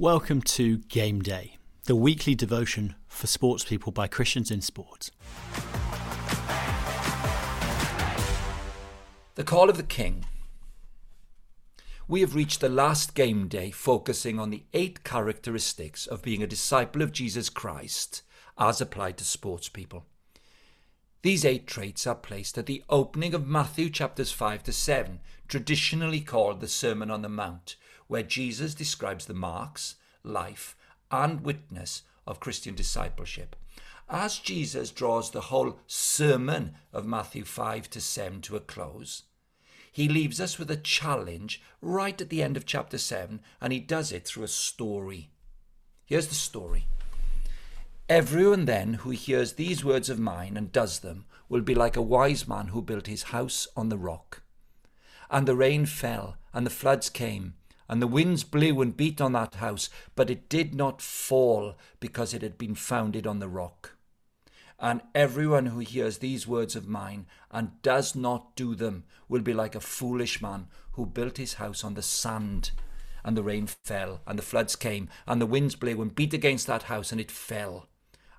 Welcome to Game Day, the weekly devotion for sports people by Christians in sport. The Call of the King. We have reached the last game day focusing on the eight characteristics of being a disciple of Jesus Christ as applied to sports people. These eight traits are placed at the opening of Matthew chapters 5 to 7, traditionally called the Sermon on the Mount, where Jesus describes the marks, life, and witness of Christian discipleship. As Jesus draws the whole sermon of Matthew 5 to 7 to a close, he leaves us with a challenge right at the end of chapter 7, and he does it through a story. Here's the story. Everyone then who hears these words of mine and does them will be like a wise man who built his house on the rock. And the rain fell, and the floods came, and the winds blew and beat on that house, but it did not fall because it had been founded on the rock. And everyone who hears these words of mine and does not do them will be like a foolish man who built his house on the sand. And the rain fell, and the floods came, and the winds blew and beat against that house, and it fell.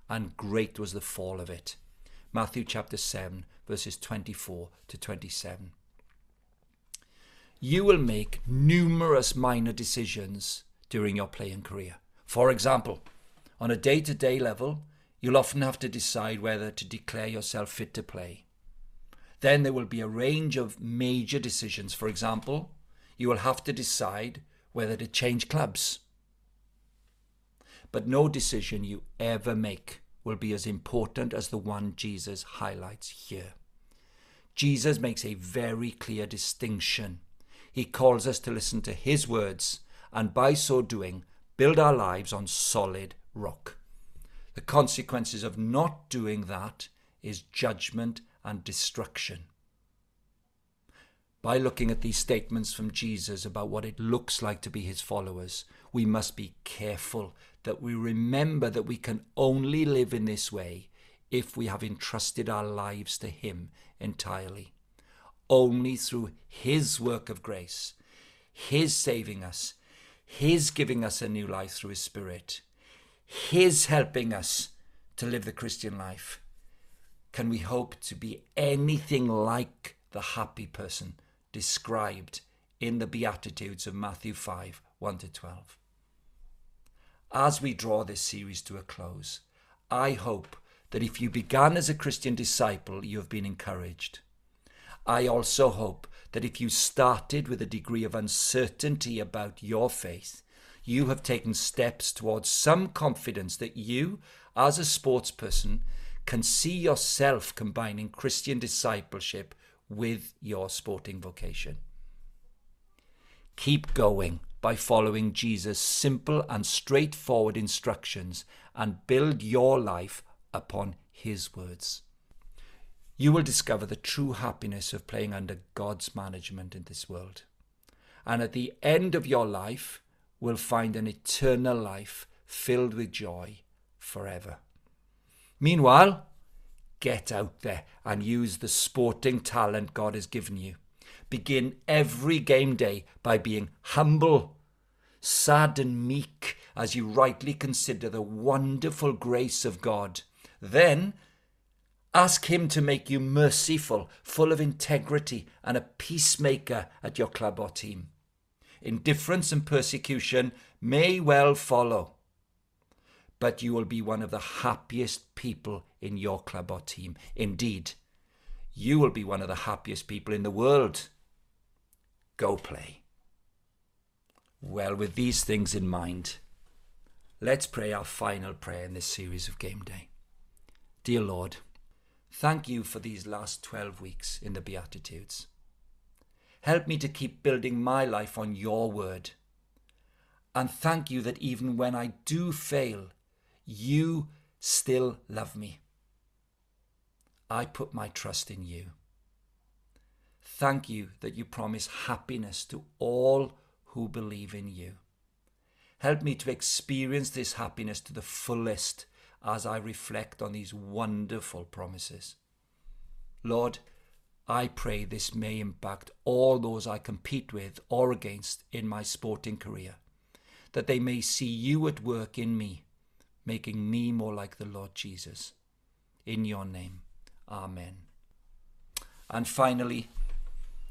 And great was the fall of it. Matthew chapter 7, verses 24 to 27 you will make numerous minor decisions during your playing career. For example, on a day to day level, you'll often have to decide whether to declare yourself fit to play. Then there will be a range of major decisions. For example, you will have to decide whether to change clubs. But no decision you ever make will be as important as the one Jesus highlights here. Jesus makes a very clear distinction he calls us to listen to His words and by so doing, build our lives on solid rock. The consequences of not doing that is judgment and destruction. By looking at these statements from Jesus about what it looks like to be his followers, we must be careful that we remember that we can only live in this way if we have entrusted our lives to him entirely only through His work of grace, His saving us, His giving us a new life through His Spirit, His helping us to live the Christian life, can we hope to be anything like the happy person described in the Beatitudes of Matthew 5 1 to 12. As we draw this series to a close, I hope that if you began as a Christian disciple, you have been encouraged. I also hope that if you started with a degree of uncertainty about your faith, you have taken steps towards some confidence that you, as a sports person, can see yourself combining Christian discipleship with your sporting vocation. Keep going by following Jesus' simple and straightforward instructions and build your life upon his words you will discover the true happiness of playing under God's management in this world. And at the end of your life, will find an eternal life filled with joy forever. Meanwhile, get out there and use the sporting talent God has given you. Begin every game day by being humble, sad, and meek as you rightly consider the wonderful grace of God. Then Ask Him to make you merciful, full of integrity, and a peacemaker at your club or team. Indifference and persecution may well follow, but you will be one of the happiest people in your club or team. Indeed, you will be one of the happiest people in the world. Go play. Well, with these things in mind, let's pray our final prayer in this series of Game Day. Dear Lord, Thank you for these last 12 weeks in the Beatitudes. Help me to keep building my life on your word. And thank you that even when I do fail, you still love me. I put my trust in you. Thank you that you promise happiness to all who believe in you. Help me to experience this happiness to the fullest as I reflect on these wonderful promises. Lord, I pray this may impact all those I compete with or against in my sporting career, that they may see you at work in me, making me more like the Lord Jesus. In your name, Amen. And finally,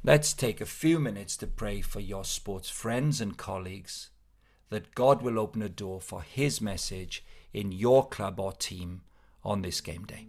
let's take a few minutes to pray for your sports friends and colleagues that God will open a door for His message in your club or team on this game day.